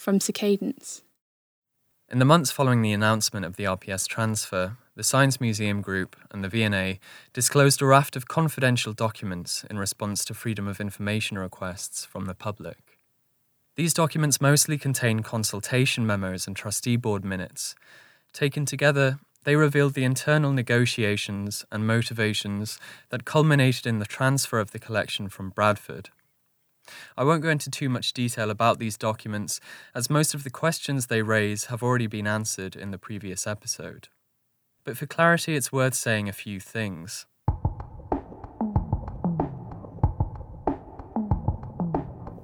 from Cicadence. In the months following the announcement of the RPS transfer, the Science Museum Group and the V&A disclosed a raft of confidential documents in response to Freedom of Information requests from the public. These documents mostly contain consultation memos and trustee board minutes. Taken together, they revealed the internal negotiations and motivations that culminated in the transfer of the collection from Bradford. I won't go into too much detail about these documents, as most of the questions they raise have already been answered in the previous episode. But for clarity, it's worth saying a few things.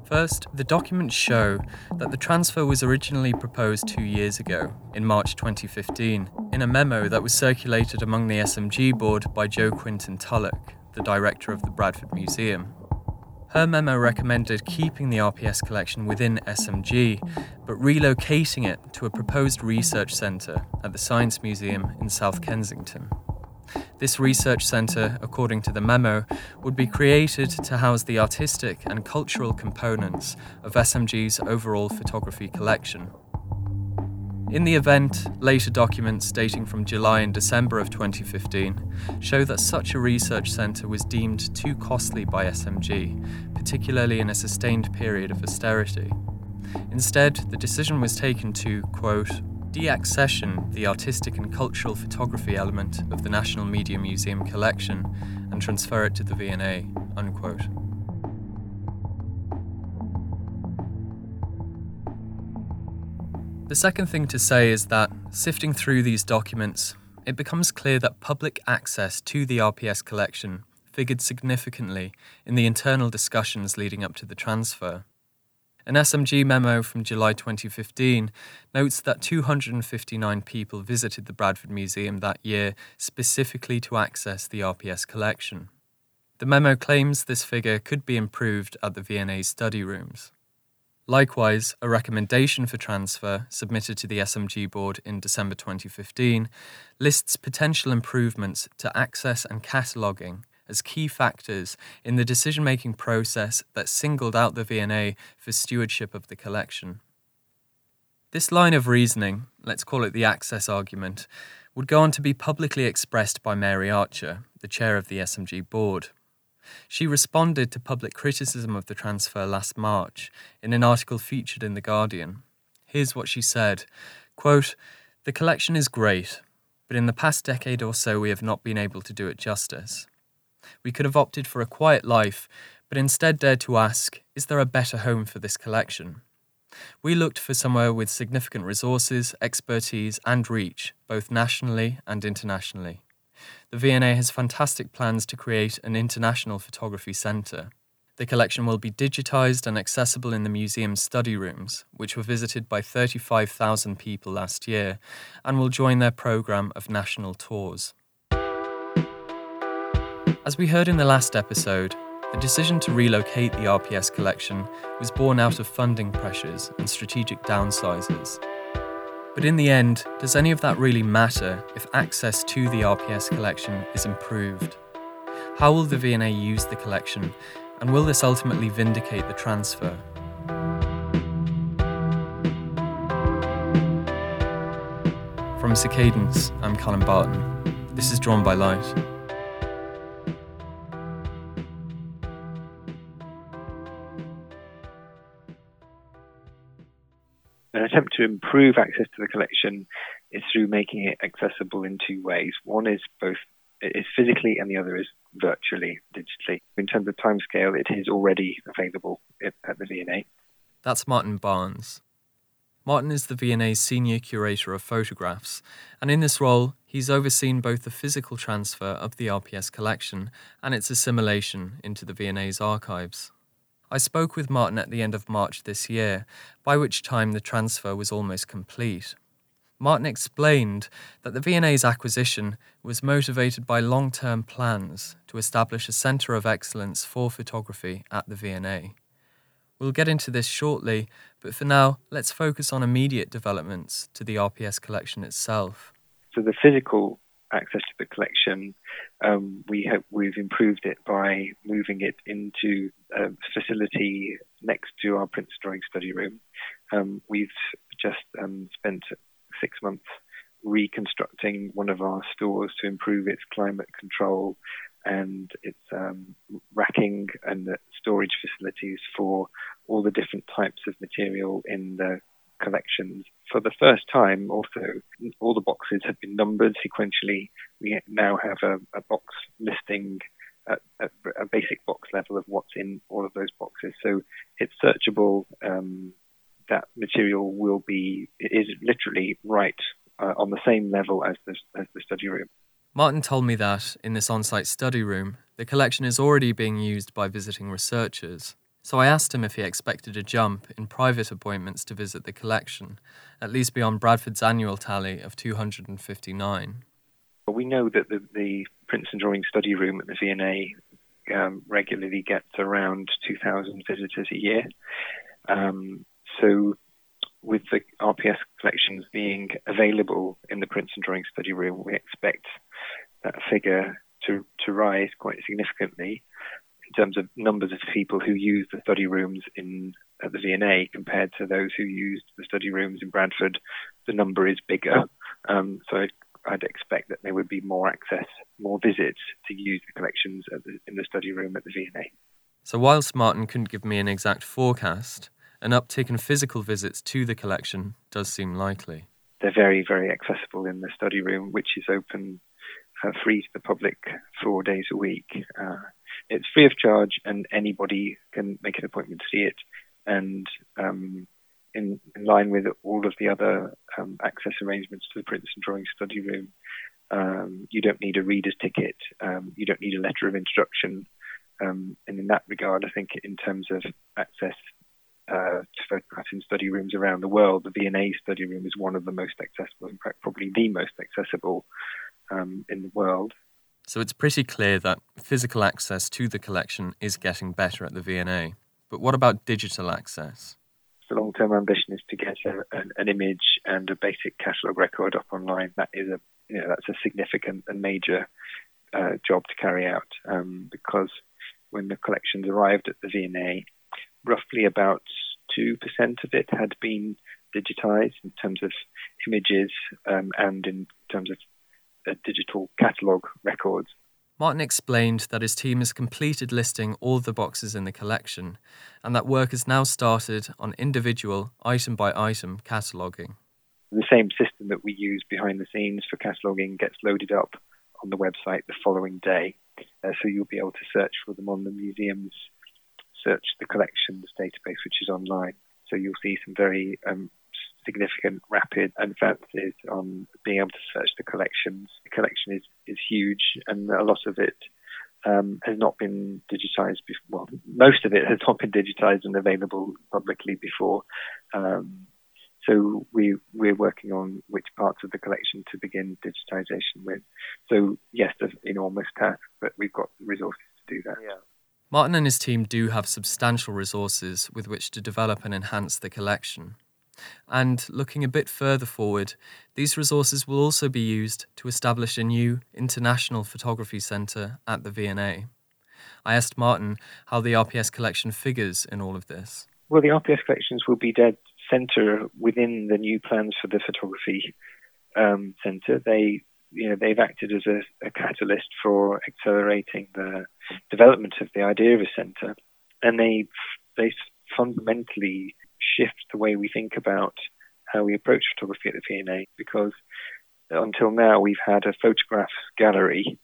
First, the documents show that the transfer was originally proposed two years ago, in March 2015, in a memo that was circulated among the SMG board by Jo Quinton Tulloch, the director of the Bradford Museum. Her memo recommended keeping the RPS collection within SMG, but relocating it to a proposed research centre at the Science Museum in South Kensington. This research centre, according to the memo, would be created to house the artistic and cultural components of SMG's overall photography collection. In the event, later documents dating from July and December of 2015 show that such a research centre was deemed too costly by SMG, particularly in a sustained period of austerity. Instead, the decision was taken to, quote, deaccession the artistic and cultural photography element of the National Media Museum collection and transfer it to the V&A. Unquote. The second thing to say is that, sifting through these documents, it becomes clear that public access to the RPS collection figured significantly in the internal discussions leading up to the transfer. An SMG memo from July 2015 notes that 259 people visited the Bradford Museum that year specifically to access the RPS collection. The memo claims this figure could be improved at the V&A study rooms. Likewise, a recommendation for transfer submitted to the SMG board in December 2015 lists potential improvements to access and cataloguing as key factors in the decision making process that singled out the V&A for stewardship of the collection. This line of reasoning, let's call it the access argument, would go on to be publicly expressed by Mary Archer, the chair of the SMG board. She responded to public criticism of the transfer last March in an article featured in The Guardian. Here's what she said quote, The collection is great, but in the past decade or so we have not been able to do it justice. We could have opted for a quiet life, but instead dared to ask Is there a better home for this collection? We looked for somewhere with significant resources, expertise, and reach, both nationally and internationally. The V&A has fantastic plans to create an international photography centre. The collection will be digitised and accessible in the museum's study rooms, which were visited by 35,000 people last year, and will join their programme of national tours. As we heard in the last episode, the decision to relocate the RPS collection was born out of funding pressures and strategic downsizes. But in the end, does any of that really matter if access to the RPS collection is improved? How will the V&A use the collection, and will this ultimately vindicate the transfer? From Cicadence, I'm Colin Barton. This is Drawn by Light. Attempt to improve access to the collection is through making it accessible in two ways. One is both is physically and the other is virtually, digitally. In terms of timescale, it is already available at the V&A. That's Martin Barnes. Martin is the V&A's senior curator of photographs, and in this role, he's overseen both the physical transfer of the RPS collection and its assimilation into the V&A's archives. I spoke with Martin at the end of March this year, by which time the transfer was almost complete. Martin explained that the V&A's acquisition was motivated by long-term plans to establish a centre of excellence for photography at the V&A. We'll get into this shortly, but for now, let's focus on immediate developments to the RPS collection itself. So the physical access to the collection, um, we have we've improved it by moving it into a facility next to our print drawing study room. Um, we've just um, spent six months reconstructing one of our stores to improve its climate control and its um, racking and storage facilities for all the different types of material in the collections. For the first time, also, all the boxes have been numbered sequentially. We now have a, a box listing at, at, a basic box level of what's in all of those boxes. So it's searchable. Um, that material will be is literally right uh, on the same level as the, as the study room. Martin told me that in this on site study room, the collection is already being used by visiting researchers. So I asked him if he expected a jump in private appointments to visit the collection, at least beyond Bradford's annual tally of 259. We know that the, the Prints and Drawing Study Room at the V&A um, regularly gets around 2,000 visitors a year. Um, so, with the RPS collections being available in the Prints and Drawing Study Room, we expect that figure to, to rise quite significantly terms of numbers of people who use the study rooms in at the V&A compared to those who used the study rooms in Bradford. The number is bigger, um, so I'd expect that there would be more access, more visits to use the collections the, in the study room at the V&A. So whilst Martin couldn't give me an exact forecast, an uptick in physical visits to the collection does seem likely. They're very, very accessible in the study room, which is open uh, free to the public four days a week. Uh, it's free of charge, and anybody can make an appointment to see it. And um, in, in, line with all of the other um, access arrangements to the Prints and Drawing Study Room, um, you don't need a reader's ticket. Um, you don't need a letter of introduction. Um, and in that regard, I think in terms of access uh, to photographs in study rooms around the world, the V&A study room is one of the most accessible, in fact, probably the most accessible um, in the world. So it's pretty clear that physical access to the collection is getting better at the V&A. But what about digital access? The long-term ambition is to get a, an, an, image and a basic catalogue record up online. That is a you know that's a significant and major uh, job to carry out um, because when the collections arrived at the V&A, roughly about two percent of it had been digitized in terms of images um, and in terms of digital catalogue records. Martin explained that his team has completed listing all the boxes in the collection and that work has now started on individual item by item cataloguing. The same system that we use behind the scenes for cataloguing gets loaded up on the website the following day. Uh, so you'll be able to search for them on the museum's search the collections database, which is online. So you'll see some very um, significant, rapid advances on being able to search the collections. The collection is, is huge, and a lot of it um, has not been digitized. Before. Well, most of it has not been digitized and available publicly before. Um, so we we're working on which parts of the collection to begin digitization with. So yes, there's enormous task, but we've got resources to do that. Yeah. Martin and his team do have substantial resources with which to develop and enhance the collection. And looking a bit further forward, these resources will also be used to establish a new international photography centre at the V&A. I asked Martin how the RPS collection figures in all of this. Well, the RPS collections will be dead centre within the new plans for the photography um, centre. They, you know, they've acted as a, a catalyst for accelerating the development of the idea of a centre, and they they fundamentally shift the way we think about how we approach photography at the V&A because until now we've had a photograph gallery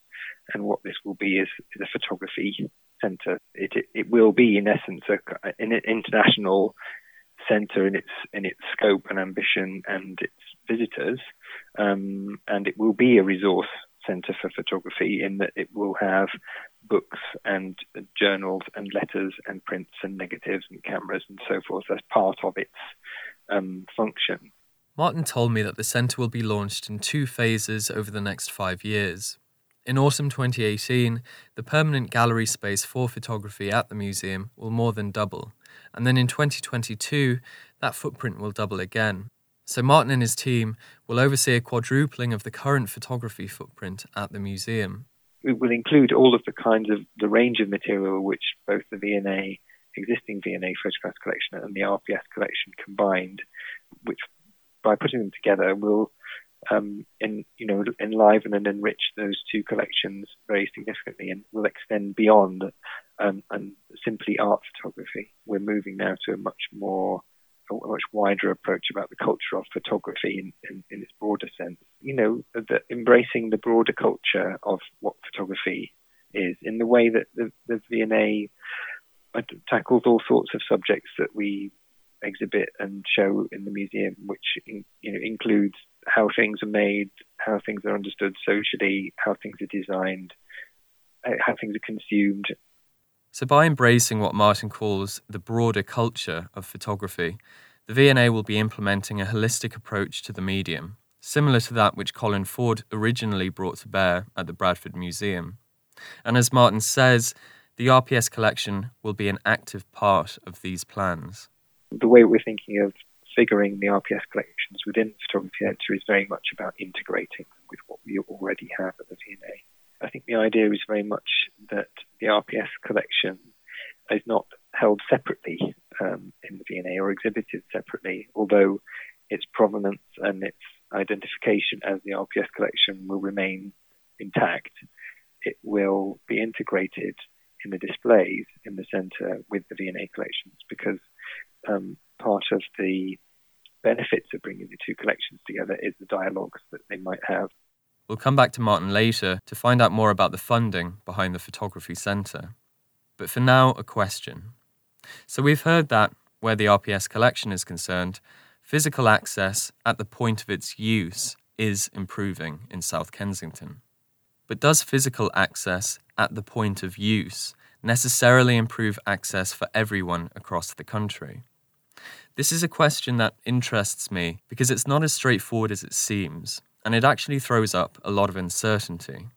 and what this will be is, a photography centre. It, it, it, will be in essence a, an international centre in its in its scope and ambition and its visitors, um, and it will be a resource centre for photography in that it will have books and journals and letters and prints and negatives and cameras and so forth as part of its um, function. Martin told me that the centre will be launched in two phases over the next five years. In autumn 2018, the permanent gallery space for photography at the museum will more than double, and then in 2022, that footprint will double again. So, Martin and his team will oversee a quadrupling of the current photography footprint at the museum. It will include all of the kinds of the range of material which both the V&A existing V&A photographs collection and the RPS collection combined, which by putting them together will um, in, you know enliven and enrich those two collections very significantly and will extend beyond um, and simply art photography. We're moving now to a much more a much wider approach about the culture of photography in, in, in its broader sense. You know, the, embracing the broader culture of what photography is in the way that the, the V&A uh, tackles all sorts of subjects that we exhibit and show in the museum, which in, you know includes how things are made, how things are understood socially, how things are designed, uh, how things are consumed. So, by embracing what Martin calls the broader culture of photography, the V&A will be implementing a holistic approach to the medium, similar to that which Colin Ford originally brought to bear at the Bradford Museum. And as Martin says, the RPS collection will be an active part of these plans. The way we're thinking of figuring the RPS collections within the Photography Centre is very much about integrating them with what we already have at the V&A. I think the idea is very much that the RPS collection is not held separately um, in the V&A or exhibited separately, although its provenance and its identification as the RPS collection will remain intact. It will be integrated in the displays in the centre with the V&A collections because um, part of the benefits of bringing the two collections together is the dialogues that they might have. We'll come back to Martin later to find out more about the funding behind the Photography Centre. But for now, a question. So we've heard that, where the RPS collection is concerned, physical access at the point of its use is improving in South Kensington. But does physical access at the point of use necessarily improve access for everyone across the country? This is a question that interests me because it's not as straightforward as it seems, and it actually throws up a lot of uncertainty.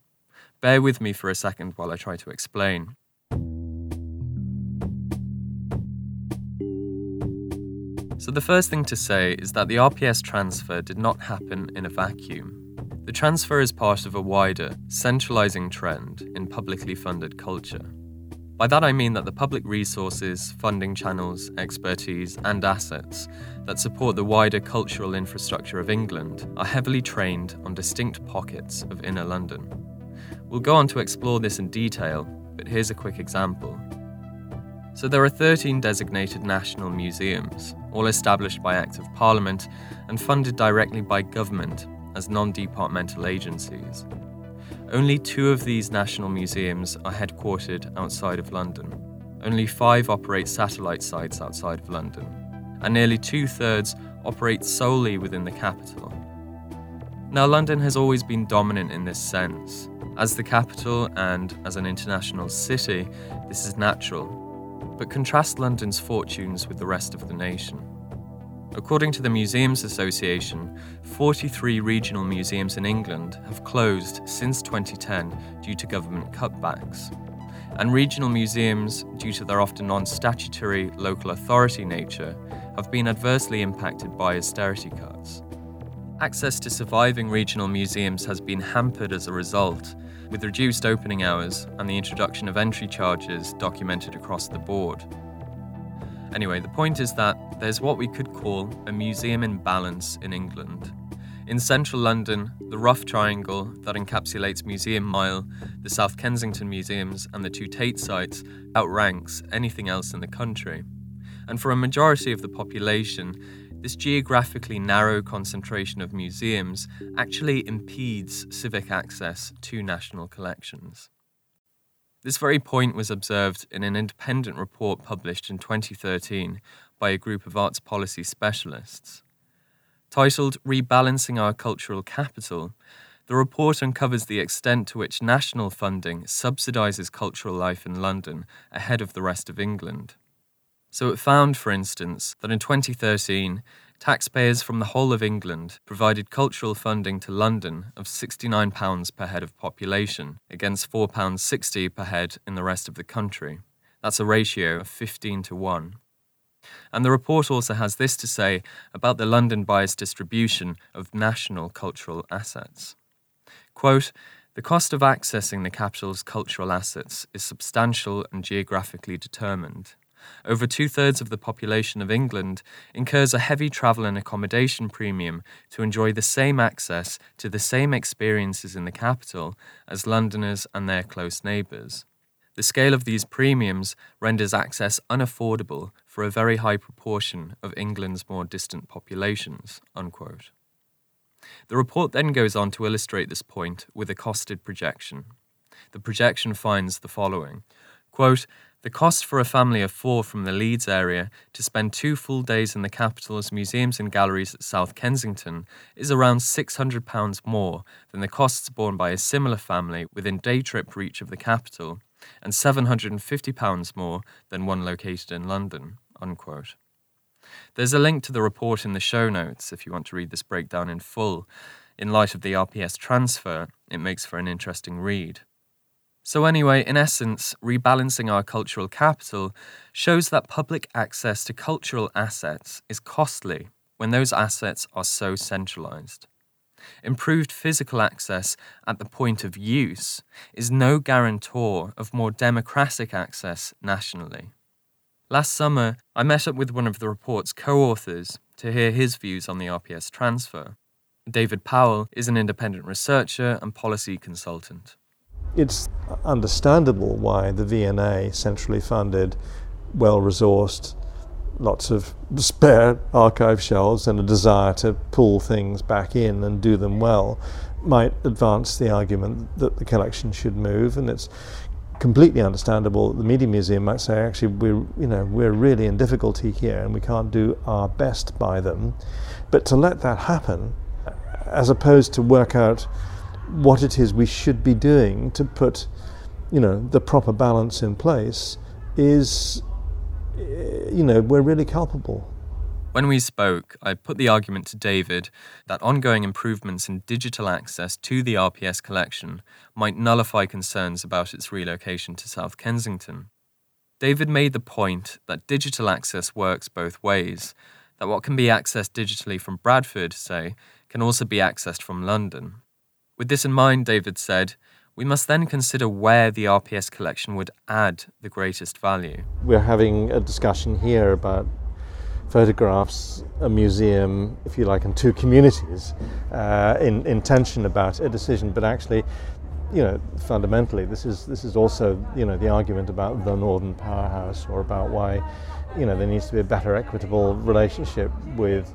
Bear with me for a second while I try to explain. So, the first thing to say is that the RPS transfer did not happen in a vacuum. The transfer is part of a wider, centralising trend in publicly funded culture. By that I mean that the public resources, funding channels, expertise, and assets that support the wider cultural infrastructure of England are heavily trained on distinct pockets of inner London. We'll go on to explore this in detail, but here's a quick example. So there are 13 designated national museums, all established by Act of Parliament and funded directly by government as non departmental agencies. Only two of these national museums are headquartered outside of London. Only five operate satellite sites outside of London, and nearly two thirds operate solely within the capital. Now, London has always been dominant in this sense. As the capital and as an international city, this is natural. But contrast London's fortunes with the rest of the nation. According to the Museums Association, 43 regional museums in England have closed since 2010 due to government cutbacks. And regional museums, due to their often non statutory local authority nature, have been adversely impacted by austerity cuts. Access to surviving regional museums has been hampered as a result, with reduced opening hours and the introduction of entry charges documented across the board. Anyway, the point is that there's what we could call a museum imbalance in England. In central London, the rough triangle that encapsulates Museum Mile, the South Kensington Museums, and the two Tate sites outranks anything else in the country. And for a majority of the population, this geographically narrow concentration of museums actually impedes civic access to national collections. This very point was observed in an independent report published in 2013 by a group of arts policy specialists. Titled Rebalancing Our Cultural Capital, the report uncovers the extent to which national funding subsidises cultural life in London ahead of the rest of England. So it found, for instance, that in 2013, taxpayers from the whole of England provided cultural funding to London of £69 per head of population, against £4.60 per head in the rest of the country. That's a ratio of 15 to 1. And the report also has this to say about the London biased distribution of national cultural assets. Quote, the cost of accessing the capital's cultural assets is substantial and geographically determined. Over two thirds of the population of England incurs a heavy travel and accommodation premium to enjoy the same access to the same experiences in the capital as Londoners and their close neighbours. The scale of these premiums renders access unaffordable for a very high proportion of England's more distant populations. Unquote. The report then goes on to illustrate this point with a costed projection. The projection finds the following quote, The cost for a family of four from the Leeds area to spend two full days in the capital's museums and galleries at South Kensington is around £600 more than the costs borne by a similar family within day trip reach of the capital, and £750 more than one located in London. Unquote. There's a link to the report in the show notes if you want to read this breakdown in full. In light of the RPS transfer, it makes for an interesting read. So, anyway, in essence, rebalancing our cultural capital shows that public access to cultural assets is costly when those assets are so centralised. Improved physical access at the point of use is no guarantor of more democratic access nationally. Last summer, I met up with one of the report's co authors to hear his views on the RPS transfer. David Powell is an independent researcher and policy consultant. It's understandable why the V&A, centrally funded, well resourced, lots of spare archive shelves, and a desire to pull things back in and do them well, might advance the argument that the collection should move. And it's completely understandable that the Media Museum might say, actually, we're, you know, we're really in difficulty here and we can't do our best by them. But to let that happen, as opposed to work out what it is we should be doing to put, you know, the proper balance in place is, eh, you know, we're really culpable. When we spoke, I put the argument to David that ongoing improvements in digital access to the RPS collection might nullify concerns about its relocation to South Kensington. David made the point that digital access works both ways, that what can be accessed digitally from Bradford, say, can also be accessed from London. With this in mind, David said, we must then consider where the RPS collection would add the greatest value. We're having a discussion here about photographs, a museum, if you like, and two communities uh, in, in tension about a decision, but actually, you know, fundamentally, this is this is also you know the argument about the northern powerhouse, or about why, you know, there needs to be a better equitable relationship with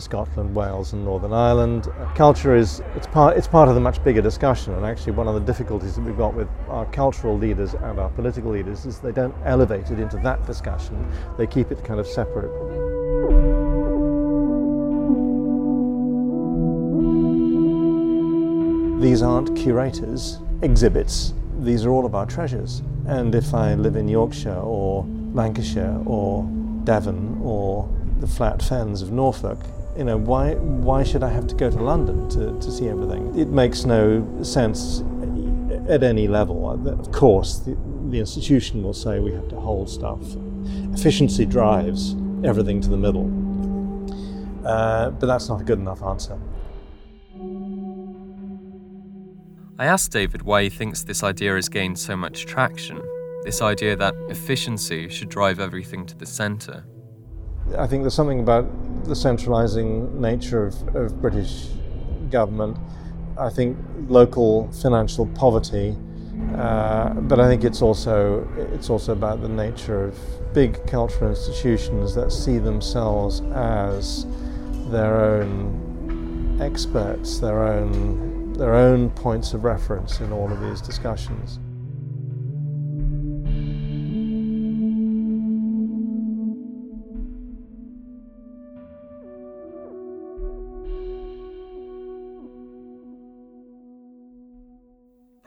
Scotland, Wales, and Northern Ireland. Uh, culture is it's part it's part of the much bigger discussion, and actually one of the difficulties that we've got with our cultural leaders and our political leaders is they don't elevate it into that discussion. They keep it kind of separate. These aren't curators' exhibits. These are all of our treasures. And if I live in Yorkshire or Lancashire or Devon or the flat fens of Norfolk, you know, why, why should I have to go to London to, to see everything? It makes no sense at any level. Of course, the, the institution will say we have to hold stuff. Efficiency drives everything to the middle. Uh, but that's not a good enough answer. I asked David why he thinks this idea has gained so much traction, this idea that efficiency should drive everything to the centre. I think there's something about the centralising nature of, of British government. I think local financial poverty, uh, but I think it's also it's also about the nature of big cultural institutions that see themselves as their own experts, their own their own points of reference in all of these discussions.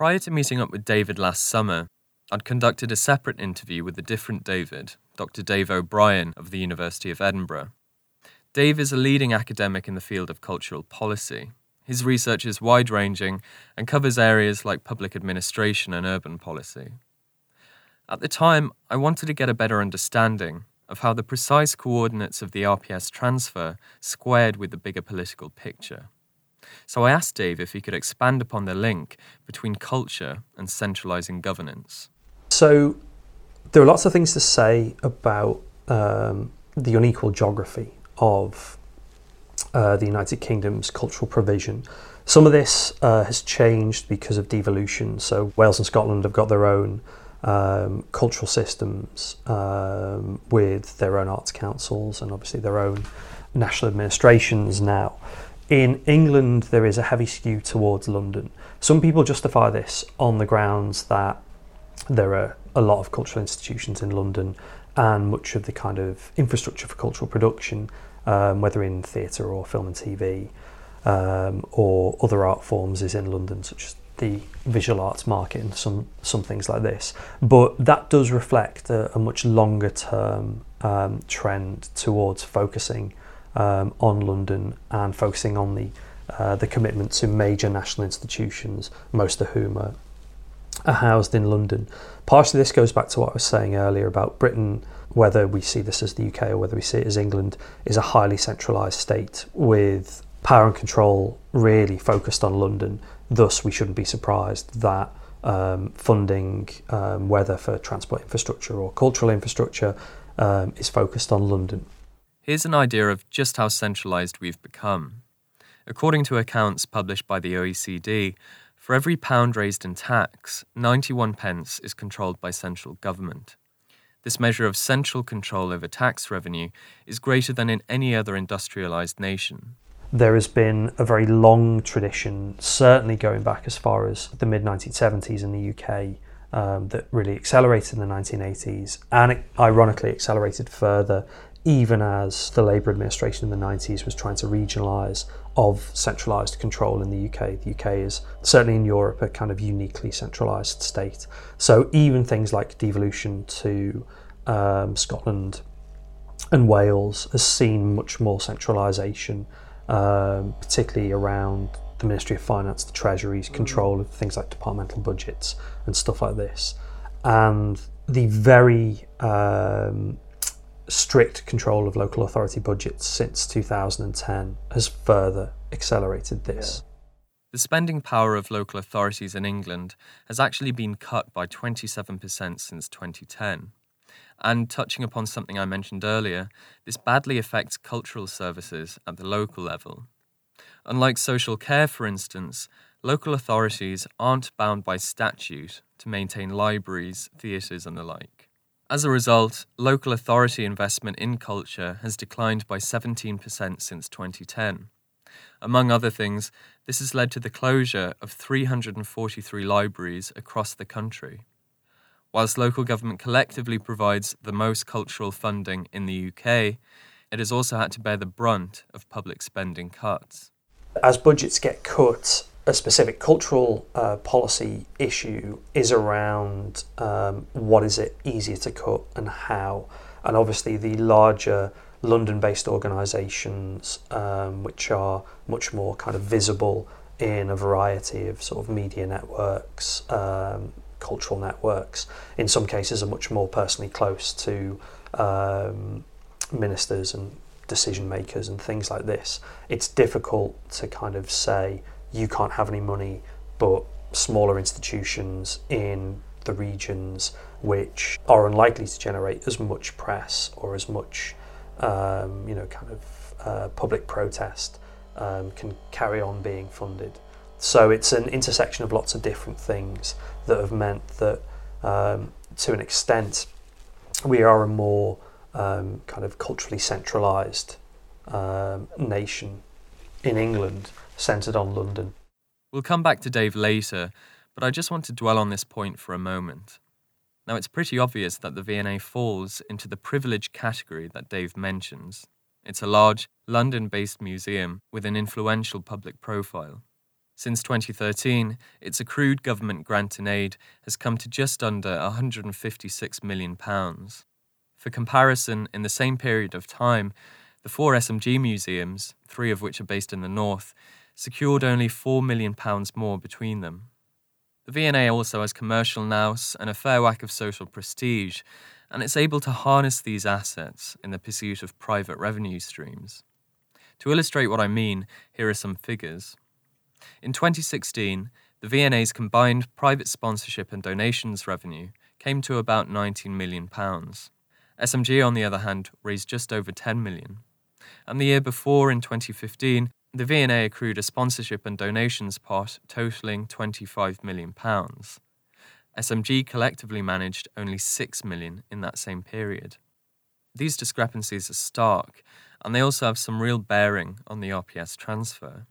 Prior to meeting up with David last summer, I'd conducted a separate interview with a different David, Dr. Dave O'Brien of the University of Edinburgh. Dave is a leading academic in the field of cultural policy. His research is wide ranging and covers areas like public administration and urban policy. At the time, I wanted to get a better understanding of how the precise coordinates of the RPS transfer squared with the bigger political picture. So I asked Dave if he could expand upon the link between culture and centralising governance. So there are lots of things to say about um, the unequal geography of uh, the United Kingdom's cultural provision. Some of this uh, has changed because of devolution. So Wales and Scotland have got their own um, cultural systems um, with their own arts councils and obviously their own national administrations now. In England, there is a heavy skew towards London. Some people justify this on the grounds that there are a lot of cultural institutions in London and much of the kind of infrastructure for cultural production, um, whether in theatre or film and TV um, or other art forms, is in London, such as the visual arts market and some some things like this. But that does reflect a, a much longer term um, trend towards focusing um, on London and focusing on the uh, the commitment to major national institutions, most of whom are, are housed in London. Partially, this goes back to what I was saying earlier about Britain. Whether we see this as the UK or whether we see it as England, is a highly centralised state with power and control really focused on London. Thus, we shouldn't be surprised that um, funding, um, whether for transport infrastructure or cultural infrastructure, um, is focused on London. Here's an idea of just how centralised we've become. According to accounts published by the OECD, for every pound raised in tax, 91 pence is controlled by central government. This measure of central control over tax revenue is greater than in any other industrialised nation. There has been a very long tradition, certainly going back as far as the mid 1970s in the UK, um, that really accelerated in the 1980s and ironically accelerated further even as the Labour administration in the 90s was trying to regionalise of centralised control in the UK. The UK is certainly in Europe a kind of uniquely centralised state. So even things like devolution to um, Scotland and Wales has seen much more centralisation, um, particularly around the Ministry of Finance, the Treasury's control of things like departmental budgets and stuff like this. And the very um, strict control of local authority budgets since 2010 has further accelerated this. Yeah. The spending power of local authorities in England has actually been cut by 27% since 2010. And touching upon something I mentioned earlier, this badly affects cultural services at the local level. Unlike social care, for instance, local authorities aren't bound by statute to maintain libraries, theatres, and the like. As a result, local authority investment in culture has declined by 17% since 2010. Among other things, this has led to the closure of 343 libraries across the country. Whilst local government collectively provides the most cultural funding in the UK, it has also had to bear the brunt of public spending cuts. As budgets get cut, a specific cultural uh, policy issue is around um, what is it easier to cut and how. And obviously, the larger London based organisations, um, which are much more kind of visible in a variety of sort of media networks, um, cultural networks, in some cases are much more personally close to um, ministers and decision makers and things like this. It's difficult to kind of say, you can't have any money, but smaller institutions in the regions which are unlikely to generate as much press or as much, um, you know, kind of uh, public protest um, can carry on being funded. So it's an intersection of lots of different things that have meant that, um, to an extent, we are a more um, kind of culturally centralised um, nation in England centred on London. We'll come back to Dave later, but I just want to dwell on this point for a moment. Now, it's pretty obvious that the V&A falls into the privileged category that Dave mentions. It's a large, London based museum with an influential public profile. Since 2013, its accrued government grant and aid has come to just under £156 million. For comparison, in the same period of time, the four SMG museums, three of which are based in the north, secured only £4 million more between them. The V&A also has commercial nous and a fair whack of social prestige, and it's able to harness these assets in the pursuit of private revenue streams. To illustrate what I mean, here are some figures. In 2016, the V&A's combined private sponsorship and donations revenue came to about £19 million. SMG, on the other hand, raised just over 10 million. And the year before, in 2015, the V&A accrued a sponsorship and donations pot totaling £25 million. SMG collectively managed only £6 million in that same period. These discrepancies are stark, and they also have some real bearing on the RPS transfer.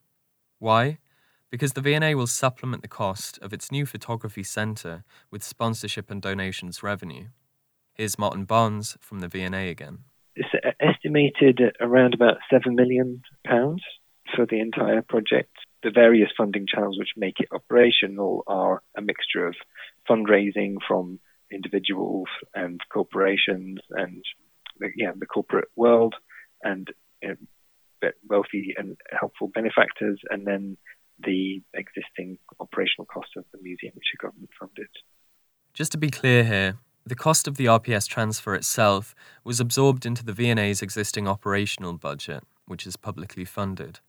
Why? Because the V&A will supplement the cost of its new photography centre with sponsorship and donations revenue. Here's Martin Barnes from the V&A again. It's estimated at around about £7 million for the entire project. The various funding channels which make it operational are a mixture of fundraising from individuals and corporations and yeah, the corporate world and you know, wealthy and helpful benefactors, and then the existing operational costs of the museum, which are government funded. Just to be clear here, the cost of the RPS transfer itself was absorbed into the V&A's existing operational budget, which is publicly funded.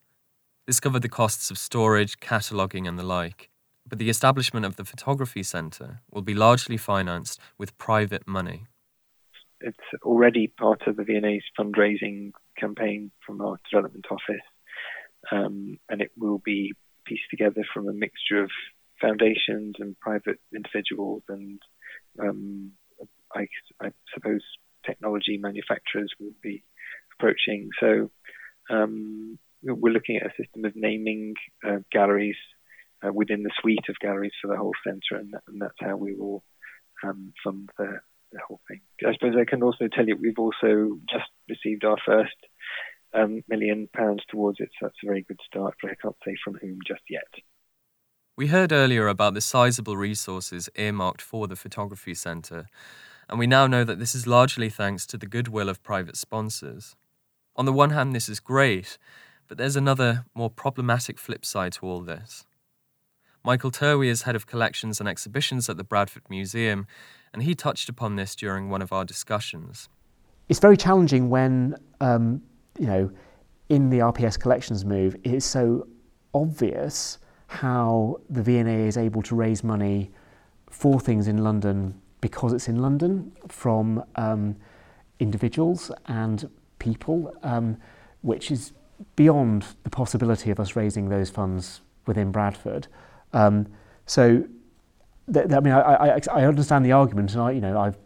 This covered the costs of storage, cataloguing, and the like. But the establishment of the photography centre will be largely financed with private money. It's already part of the V&A's fundraising campaign from our development office, um, and it will be pieced together from a mixture of foundations and private individuals and um, I, I, suppose technology manufacturers will be approaching. So um, we're looking at a system of naming uh, galleries uh, within the suite of galleries for the whole centre, and, that, and that's how we will um, fund the, the, whole thing. I suppose I can also tell you we've also just received our first um, million pounds towards it, so that's a very good start, but I can't say from whom just yet. We heard earlier about the sizable resources earmarked for the photography centre, and we now know that this is largely thanks to the goodwill of private sponsors. On the one hand, this is great, but there's another, more problematic flip side to all this. Michael Terwey is head of collections and exhibitions at the Bradford Museum, and he touched upon this during one of our discussions. It's very challenging when, um, you know, in the RPS collections move, it is so obvious how the V&A is able to raise money for things in London because it's in London from um, individuals and people, um, which is beyond the possibility of us raising those funds within Bradford. Um, so, th- th- I mean, I, I, I, understand the argument, and I, you know, I've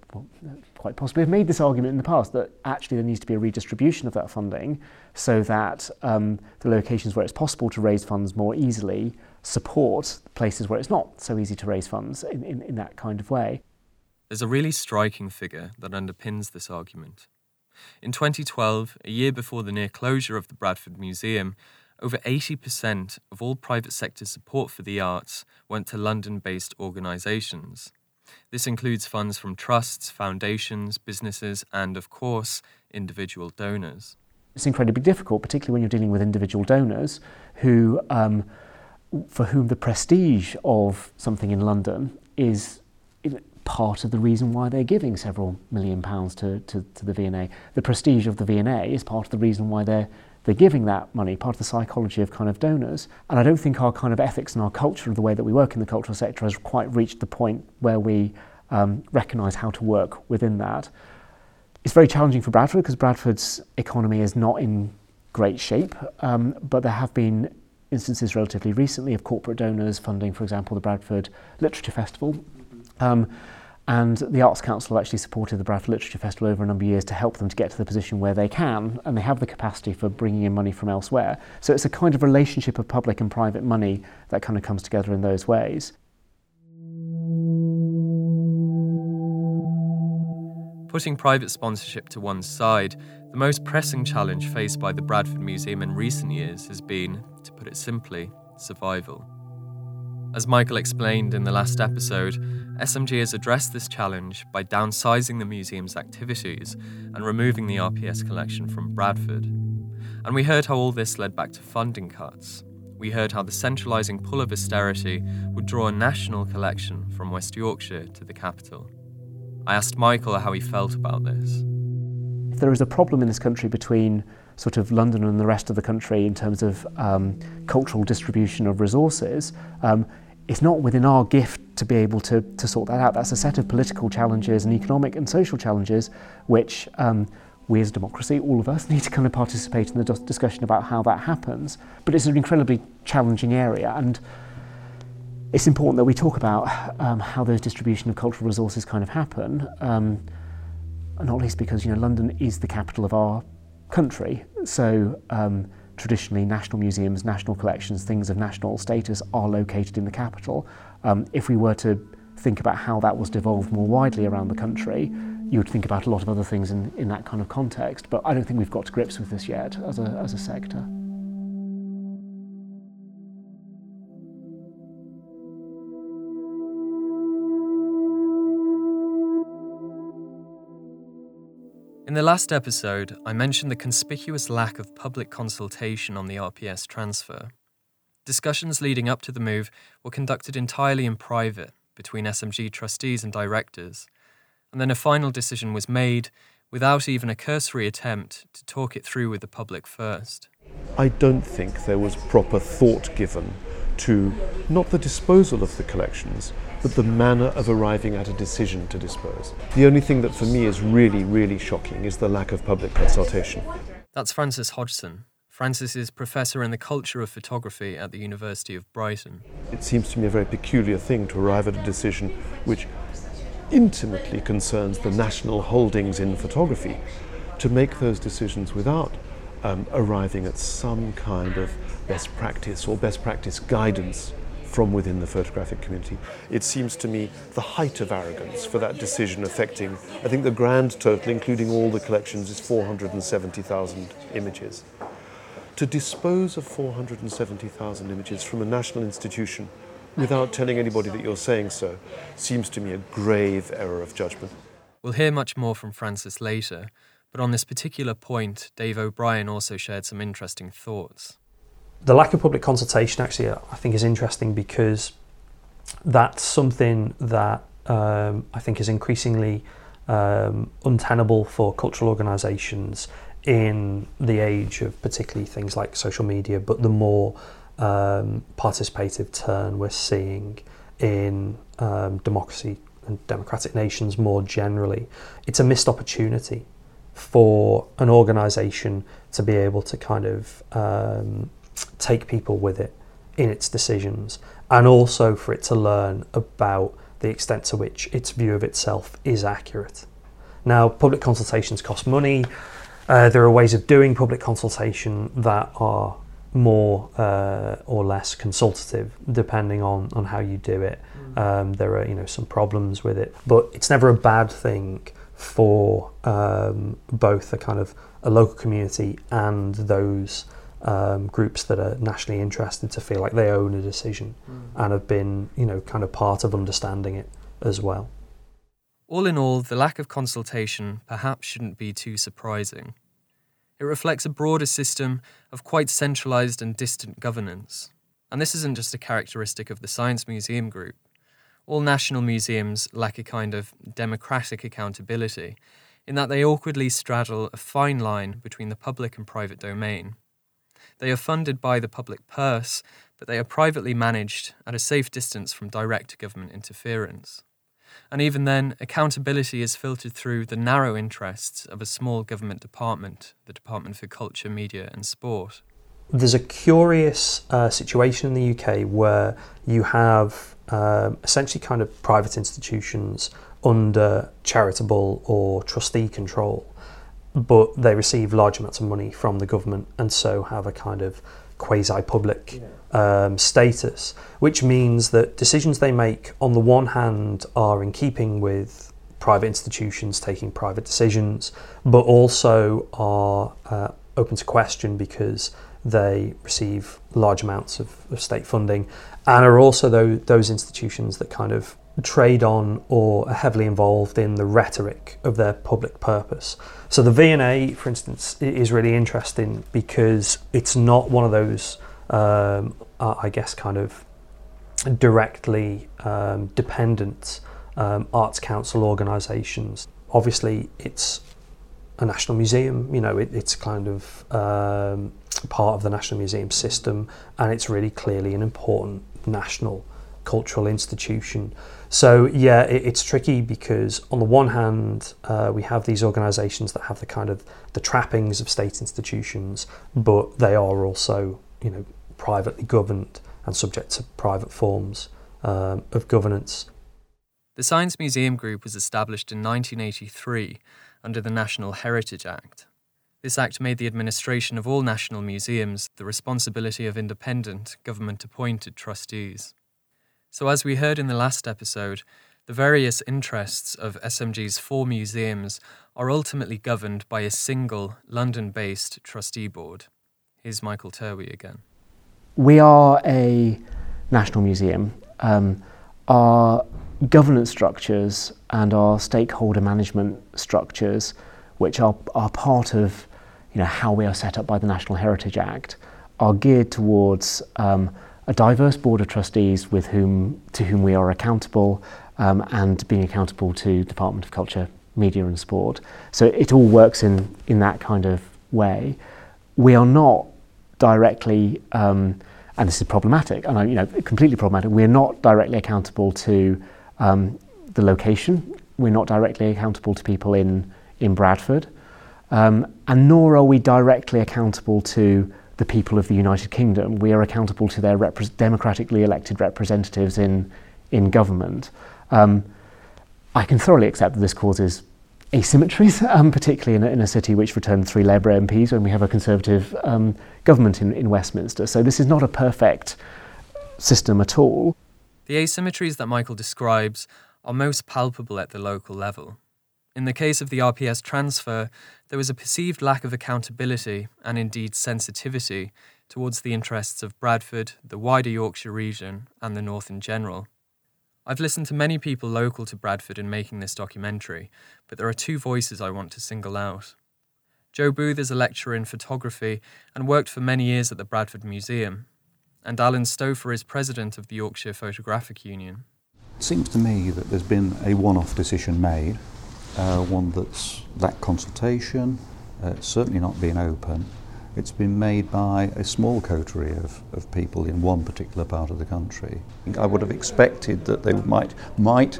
quite possibly have made this argument in the past that actually there needs to be a redistribution of that funding so that um, the locations where it's possible to raise funds more easily support places where it's not so easy to raise funds in, in, in that kind of way. There's a really striking figure that underpins this argument. In 2012, a year before the near closure of the Bradford Museum, over 80% of all private sector support for the arts went to London based organisations. This includes funds from trusts, foundations, businesses, and, of course, individual donors. It's incredibly difficult, particularly when you're dealing with individual donors who, um, for whom the prestige of something in London is part of the reason why they're giving several million pounds to, to, to the V&A. The prestige of the V&A is part of the reason why they're they're giving that money, part of the psychology of kind of donors. And I don't think our kind of ethics and our culture of the way that we work in the cultural sector has quite reached the point where we um, recognise how to work within that. It's very challenging for Bradford because Bradford's economy is not in great shape, um, but there have been instances relatively recently of corporate donors funding, for example, the Bradford Literature Festival. Um, and the Arts Council actually supported the Bradford Literature Festival over a number of years to help them to get to the position where they can, and they have the capacity for bringing in money from elsewhere. So it's a kind of relationship of public and private money that kind of comes together in those ways. Putting private sponsorship to one side, the most pressing challenge faced by the Bradford Museum in recent years has been, to put it simply, survival. As Michael explained in the last episode, SMG has addressed this challenge by downsizing the museum's activities and removing the RPS collection from Bradford. And we heard how all this led back to funding cuts. We heard how the centralising pull of austerity would draw a national collection from West Yorkshire to the capital. I asked Michael how he felt about this. If there is a problem in this country between sort of London and the rest of the country in terms of um, cultural distribution of resources, um, it's not within our gift to be able to, to sort that out. That's a set of political challenges and economic and social challenges which um, we as a democracy, all of us, need to kind of participate in the discussion about how that happens. But it's an incredibly challenging area, and it's important that we talk about um, how those distribution of cultural resources kind of happen, um, not least because you know London is the capital of our country, so. Um, traditionally, national museums, national collections, things of national status are located in the capital. Um, if we were to think about how that was devolved more widely around the country, you would think about a lot of other things in, in that kind of context. But I don't think we've got to grips with this yet as a, as a sector. In the last episode, I mentioned the conspicuous lack of public consultation on the RPS transfer. Discussions leading up to the move were conducted entirely in private between SMG trustees and directors, and then a final decision was made without even a cursory attempt to talk it through with the public first. I don't think there was proper thought given to not the disposal of the collections, but the manner of arriving at a decision to dispose. The only thing that for me is really, really shocking is the lack of public consultation. That's Francis Hodgson. Francis is professor in the culture of photography at the University of Brighton. It seems to me a very peculiar thing to arrive at a decision which intimately concerns the national holdings in photography, to make those decisions without um, arriving at some kind of best practice or best practice guidance from within the photographic community. It seems to me the height of arrogance for that decision affecting, I think the grand total, including all the collections, is 470,000 images. To dispose of 470,000 images from a national institution without telling anybody that you're saying so seems to me a grave error of judgment. We'll hear much more from Francis later, but on this particular point, Dave O'Brien also shared some interesting thoughts. The lack of public consultation actually, I think, is interesting because that's something that um, I think is increasingly um, untenable for cultural organisations in the age of particularly things like social media, but the more um, participative turn we're seeing in um, democracy and democratic nations more generally. It's a missed opportunity for an organisation to be able to kind of um, take people with it in its decisions and also for it to learn about the extent to which its view of itself is accurate. Now, public consultations cost money. Uh, there are ways of doing public consultation that are more uh, or less consultative depending on, on how you do it. Mm. Um, there are you know some problems with it, but it's never a bad thing for um, both a kind of a local community and those um, groups that are nationally interested to feel like they own a decision mm. and have been you know kind of part of understanding it as well. All in all, the lack of consultation perhaps shouldn't be too surprising. It reflects a broader system of quite centralised and distant governance. And this isn't just a characteristic of the Science Museum Group. All national museums lack a kind of democratic accountability, in that they awkwardly straddle a fine line between the public and private domain. They are funded by the public purse, but they are privately managed at a safe distance from direct government interference. And even then, accountability is filtered through the narrow interests of a small government department, the Department for Culture, Media and Sport. There's a curious uh, situation in the UK where you have um, essentially kind of private institutions under charitable or trustee control, but they receive large amounts of money from the government and so have a kind of quasi public. Yeah um, status, which means that decisions they make, on the one hand, are in keeping with private institutions taking private decisions, but also are uh, open to question because they receive large amounts of, of state funding and are also those, those institutions that kind of trade on or are heavily involved in the rhetoric of their public purpose. So the V&A, for instance, is really interesting because it's not one of those um, I guess, kind of directly um, dependent um, arts council organisations. Obviously, it's a national museum. You know, it, it's kind of um, part of the national museum system, and it's really clearly an important national cultural institution. So yeah, it, it's tricky because on the one hand, uh, we have these organisations that have the kind of the trappings of state institutions, but they are also you know privately governed and subject to private forms um, of governance. The Science Museum Group was established in 1983 under the National Heritage Act. This act made the administration of all national museums the responsibility of independent, government appointed trustees. So, as we heard in the last episode, the various interests of SMG's four museums are ultimately governed by a single London based trustee board. Here's Michael Terwey again. We are a national museum. Um, our governance structures and our stakeholder management structures, which are, are part of you know, how we are set up by the National Heritage Act, are geared towards um, a diverse board of trustees with whom, to whom we are accountable um, and being accountable to Department of Culture, Media and Sport. So it all works in, in that kind of way. We are not directly, um, and this is problematic, and I, you know, completely problematic, we're not directly accountable to um, the location. We're not directly accountable to people in, in Bradford. Um, and nor are we directly accountable to the people of the United Kingdom. We are accountable to their repre- democratically elected representatives in, in government. Um, I can thoroughly accept that this causes asymmetries, um, particularly in a, in a, city which returned three Labour MPs when we have a Conservative um, government in, in Westminster. So this is not a perfect system at all. The asymmetries that Michael describes are most palpable at the local level. In the case of the RPS transfer, there was a perceived lack of accountability and indeed sensitivity towards the interests of Bradford, the wider Yorkshire region, and the North in general. I've listened to many people local to Bradford in making this documentary, but there are two voices I want to single out. Joe Booth is a lecturer in photography and worked for many years at the Bradford Museum, and Alan Stouffer is president of the Yorkshire Photographic Union. It seems to me that there's been a one off decision made, uh, one that's that consultation, uh, certainly not being open. It's been made by a small coterie of, of people in one particular part of the country. I would have expected that they might, might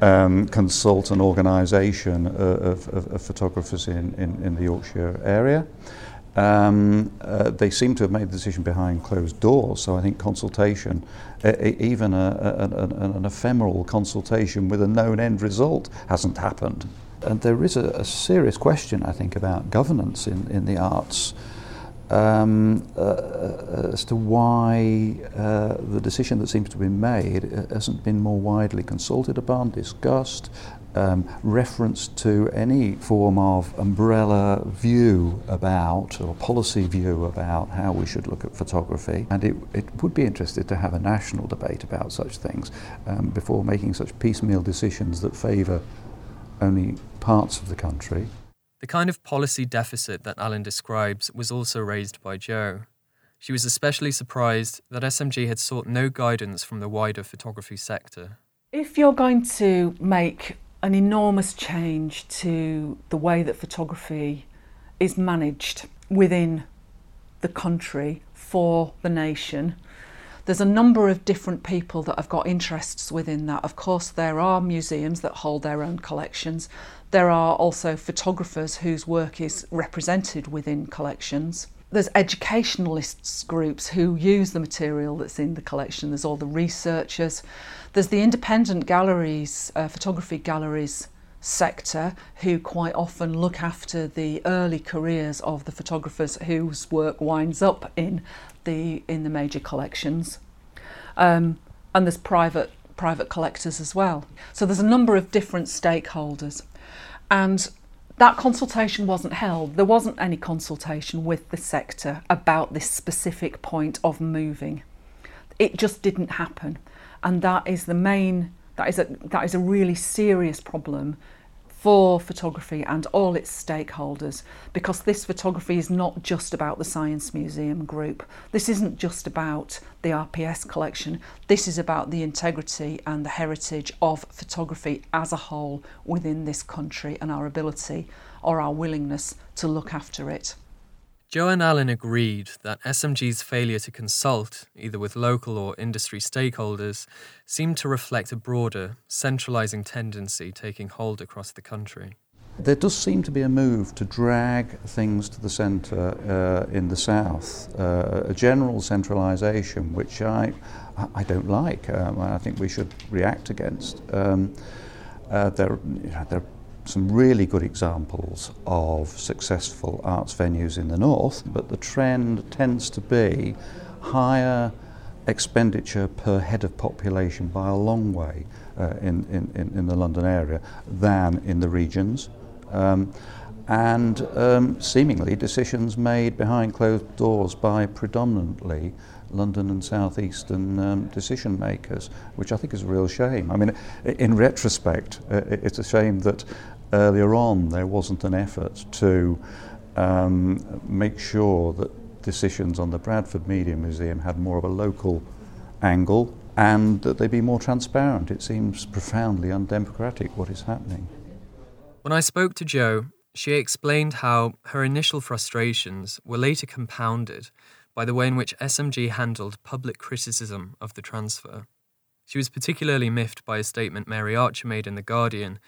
um, consult an organisation uh, of, of, of photographers in, in, in the Yorkshire area. Um, uh, they seem to have made the decision behind closed doors, so I think consultation, uh, even a, a, a, an ephemeral consultation with a known end result, hasn't happened. And there is a, serious question, I think, about governance in, in the arts um, uh, uh, as to why uh, the decision that seems to been made hasn't been more widely consulted upon, discussed, um, reference to any form of umbrella view about or policy view about how we should look at photography. And it, it would be interested to have a national debate about such things um, before making such piecemeal decisions that favour only parts of the country. The kind of policy deficit that Alan describes was also raised by Joe. She was especially surprised that SMG had sought no guidance from the wider photography sector. If you're going to make an enormous change to the way that photography is managed within the country for the nation. There's a number of different people that have got interests within that. Of course, there are museums that hold their own collections. There are also photographers whose work is represented within collections there's educationalists groups who use the material that's in the collection. There's all the researchers. There's the independent galleries, uh, photography galleries sector, who quite often look after the early careers of the photographers whose work winds up in the in the major collections. Um, and there's private private collectors as well. So there's a number of different stakeholders. And that consultation wasn't held. There wasn't any consultation with the sector about this specific point of moving. It just didn't happen. And that is the main that is a that is a really serious problem for photography and all its stakeholders because this photography is not just about the Science Museum group. This isn't just about the RPS collection. This is about the integrity and the heritage of photography as a whole within this country and our ability or our willingness to look after it. Joe and Alan agreed that SMG's failure to consult, either with local or industry stakeholders, seemed to reflect a broader, centralising tendency taking hold across the country. There does seem to be a move to drag things to the centre uh, in the south, uh, a general centralisation, which I, I don't like. Um, I think we should react against. Um, uh, there, you know, there some really good examples of successful arts venues in the north, but the trend tends to be higher expenditure per head of population by a long way uh, in, in, in the London area than in the regions. Um, and um, seemingly decisions made behind closed doors by predominantly London and southeastern um, decision makers, which I think is a real shame. I mean, in retrospect, uh, it's a shame that earlier on there wasn't an effort to um, make sure that decisions on the Bradford Media Museum had more of a local angle and that they be more transparent. It seems profoundly undemocratic what is happening. When I spoke to Jo, she explained how her initial frustrations were later compounded by the way in which SMG handled public criticism of the transfer. She was particularly miffed by a statement Mary Archer made in The Guardian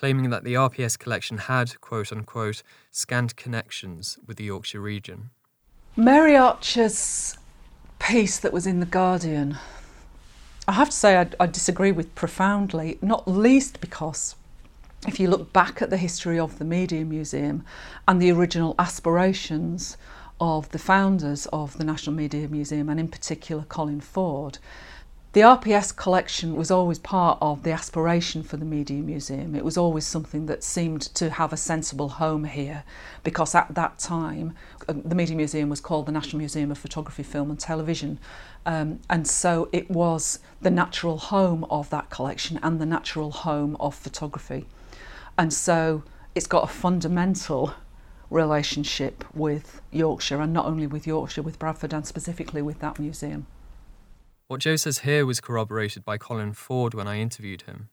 claiming that the RPS collection had, quote unquote, scant connections with the Yorkshire region. Mary Archer's piece that was in The Guardian, I have to say I, I disagree with profoundly, not least because if you look back at the history of the Media Museum and the original aspirations of the founders of the National Media Museum, and in particular Colin Ford, the RPS collection was always part of the aspiration for the Media Museum. It was always something that seemed to have a sensible home here because at that time uh, the Media Museum was called the National Museum of Photography, Film and Television. Um, and so it was the natural home of that collection and the natural home of photography. And so it's got a fundamental relationship with Yorkshire and not only with Yorkshire, with Bradford and specifically with that museum. What Joe says here was corroborated by Colin Ford when I interviewed him.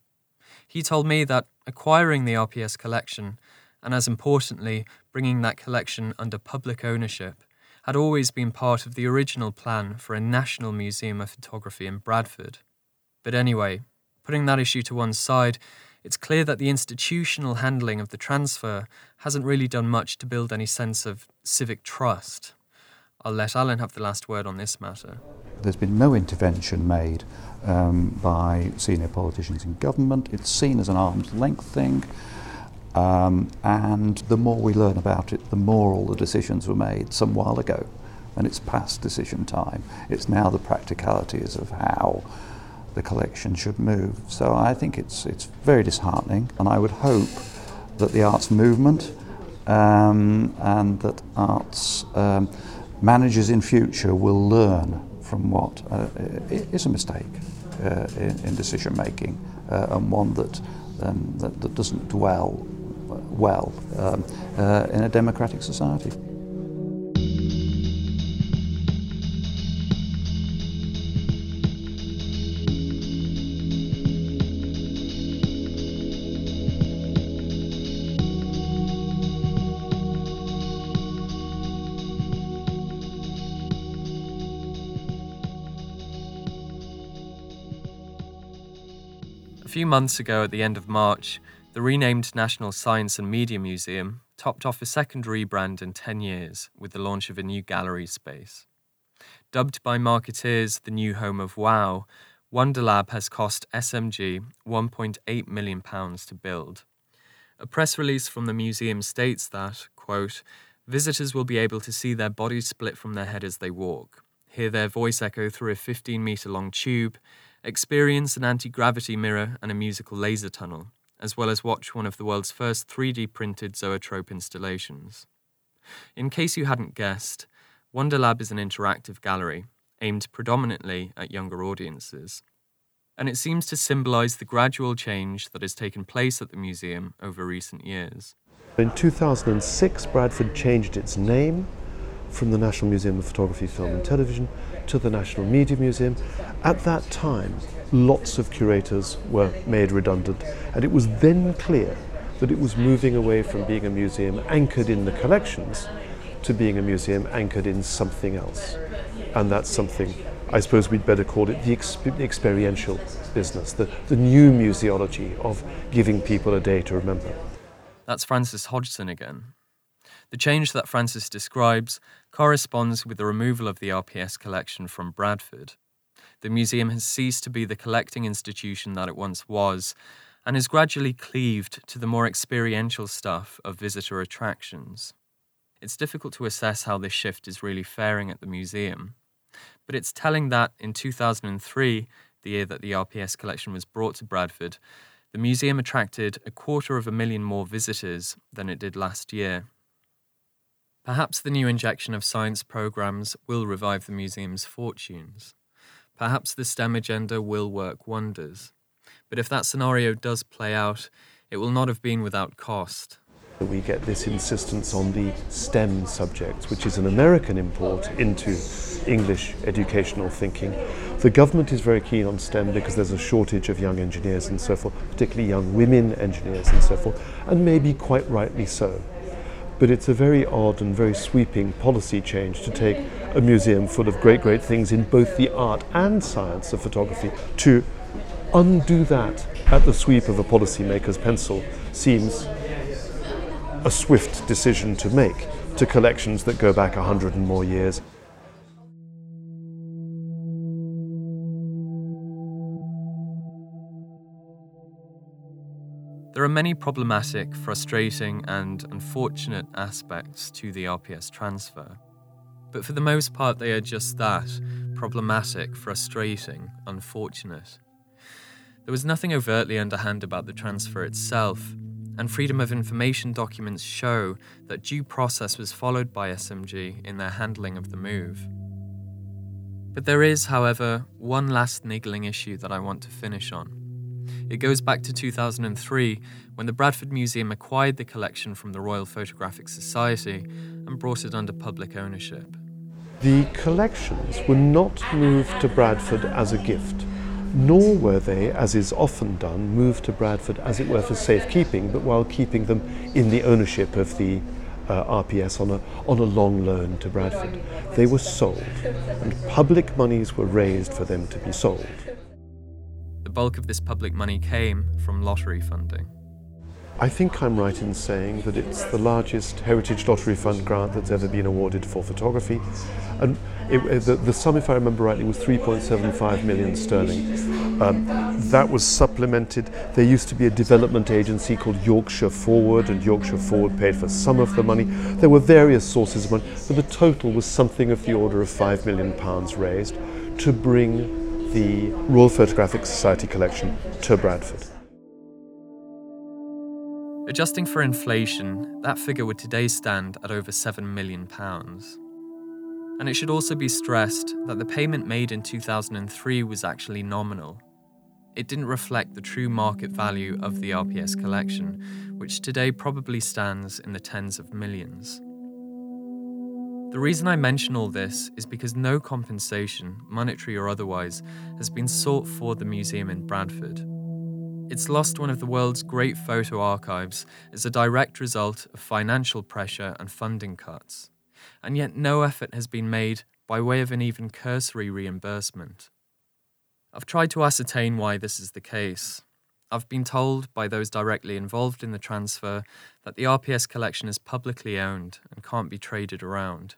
He told me that acquiring the RPS collection, and as importantly, bringing that collection under public ownership, had always been part of the original plan for a national museum of photography in Bradford. But anyway, putting that issue to one side, it's clear that the institutional handling of the transfer hasn't really done much to build any sense of civic trust. I'll let Alan have the last word on this matter. There's been no intervention made um, by senior politicians in government. It's seen as an arm's length thing. Um, and the more we learn about it, the more all the decisions were made some while ago. And it's past decision time. It's now the practicalities of how the collection should move. So I think it's, it's very disheartening. And I would hope that the arts movement um, and that arts um, managers in future will learn from what uh, is a mistake uh, in, in, decision making uh, and one that, um, that, that, doesn't dwell well um, uh, in a democratic society. Few months ago, at the end of March, the renamed National Science and Media Museum topped off a second rebrand in 10 years with the launch of a new gallery space. Dubbed by marketeers the new home of WOW, Wonderlab has cost SMG £1.8 million to build. A press release from the museum states that, quote, visitors will be able to see their bodies split from their head as they walk, hear their voice echo through a 15 metre long tube, experience an anti gravity mirror and a musical laser tunnel, as well as watch one of the world's first 3D printed zoetrope installations. In case you hadn't guessed, Wonderlab is an interactive gallery aimed predominantly at younger audiences. And it seems to symbolise the gradual change that has taken place at the museum over recent years. In 2006, Bradford changed its name from the National Museum of Photography, Film and Television to the National Media Museum. At that time, lots of curators were made redundant, and it was then clear that it was moving away from being a museum anchored in the collections to being a museum anchored in something else. And that's something, I suppose we'd better call it the exp- experiential business, the, the new museology of giving people a day to remember. That's Francis Hodgson again. The change that Francis describes corresponds with the removal of the RPS collection from Bradford. The museum has ceased to be the collecting institution that it once was and is gradually cleaved to the more experiential stuff of visitor attractions. It's difficult to assess how this shift is really faring at the museum, but it's telling that in 2003, the year that the RPS collection was brought to Bradford, the museum attracted a quarter of a million more visitors than it did last year. Perhaps the new injection of science programs will revive the museum's fortunes. Perhaps the STEM agenda will work wonders. But if that scenario does play out, it will not have been without cost. We get this insistence on the STEM subjects, which is an American import into English educational thinking. The government is very keen on STEM because there's a shortage of young engineers and so forth, particularly young women engineers and so forth, and maybe quite rightly so. But it's a very odd and very sweeping policy change to take a museum full of great, great things in both the art and science of photography to undo that at the sweep of a policymaker's pencil seems a swift decision to make to collections that go back a hundred and more years. There are many problematic, frustrating, and unfortunate aspects to the RPS transfer. But for the most part, they are just that problematic, frustrating, unfortunate. There was nothing overtly underhand about the transfer itself, and Freedom of Information documents show that due process was followed by SMG in their handling of the move. But there is, however, one last niggling issue that I want to finish on. It goes back to 2003 when the Bradford Museum acquired the collection from the Royal Photographic Society and brought it under public ownership. The collections were not moved to Bradford as a gift, nor were they, as is often done, moved to Bradford as it were for safekeeping, but while keeping them in the ownership of the uh, RPS on a, on a long loan to Bradford. They were sold, and public monies were raised for them to be sold. The bulk of this public money came from lottery funding. I think I'm right in saying that it's the largest Heritage Lottery Fund grant that's ever been awarded for photography. And it, the, the, sum, if I remember rightly, was 3.75 million sterling. Um, that was supplemented. There used to be a development agency called Yorkshire Forward, and Yorkshire Forward paid for some of the money. There were various sources of money, but the total was something of the order of £5 million raised to bring the Royal Photographic Society collection to Bradford. Adjusting for inflation, that figure would today stand at over £7 million. And it should also be stressed that the payment made in 2003 was actually nominal. It didn't reflect the true market value of the RPS collection, which today probably stands in the tens of millions. The reason I mention all this is because no compensation, monetary or otherwise, has been sought for the museum in Bradford. It's lost one of the world's great photo archives as a direct result of financial pressure and funding cuts, and yet no effort has been made by way of an even cursory reimbursement. I've tried to ascertain why this is the case. I've been told by those directly involved in the transfer that the RPS collection is publicly owned and can't be traded around.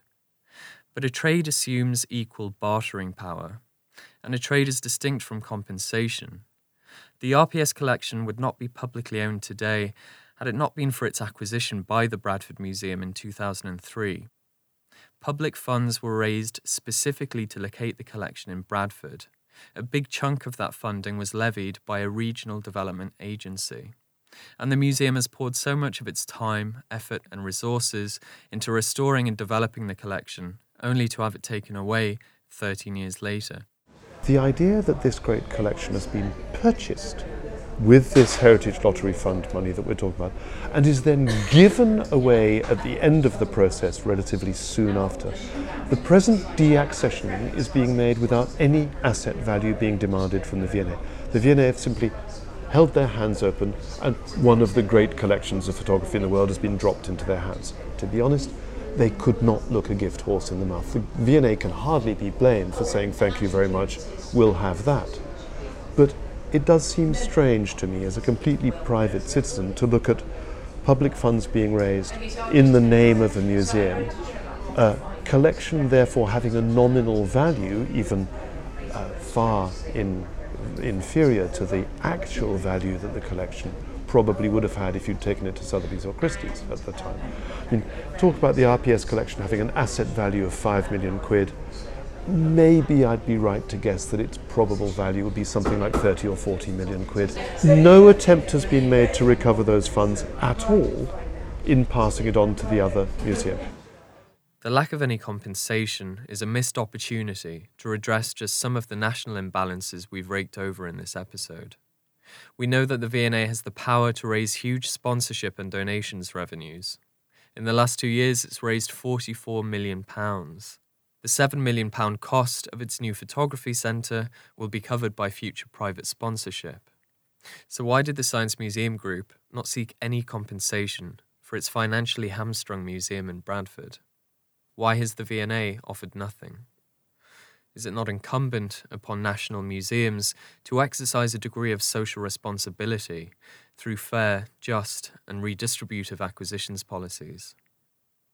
But a trade assumes equal bartering power, and a trade is distinct from compensation. The RPS collection would not be publicly owned today had it not been for its acquisition by the Bradford Museum in 2003. Public funds were raised specifically to locate the collection in Bradford a big chunk of that funding was levied by a regional development agency. And the museum has poured so much of its time, effort, and resources into restoring and developing the collection, only to have it taken away 13 years later. The idea that this great collection has been purchased with this Heritage Lottery Fund money that we're talking about, and is then given away at the end of the process relatively soon after. The present deaccessioning is being made without any asset value being demanded from the V&A. The V&A have simply held their hands open, and one of the great collections of photography in the world has been dropped into their hands. To be honest, they could not look a gift horse in the mouth. The V&A can hardly be blamed for saying thank you very much, we'll have that. But it does seem strange to me as a completely private citizen to look at public funds being raised in the name of a museum, a collection therefore having a nominal value, even uh, far in, inferior to the actual value that the collection probably would have had if you'd taken it to Sotheby's or Christie's at the time. I mean, talk about the RPS collection having an asset value of five million quid. Maybe I'd be right to guess that its probable value would be something like 30 or 40 million quid. No attempt has been made to recover those funds at all in passing it on to the other museum. The lack of any compensation is a missed opportunity to redress just some of the national imbalances we've raked over in this episode. We know that the V&A has the power to raise huge sponsorship and donations revenues. In the last two years, it's raised £44 million. The £7 million cost of its new photography centre will be covered by future private sponsorship. So, why did the Science Museum Group not seek any compensation for its financially hamstrung museum in Bradford? Why has the V&A offered nothing? is it not incumbent upon national museums to exercise a degree of social responsibility through fair, just, and redistributive acquisitions policies?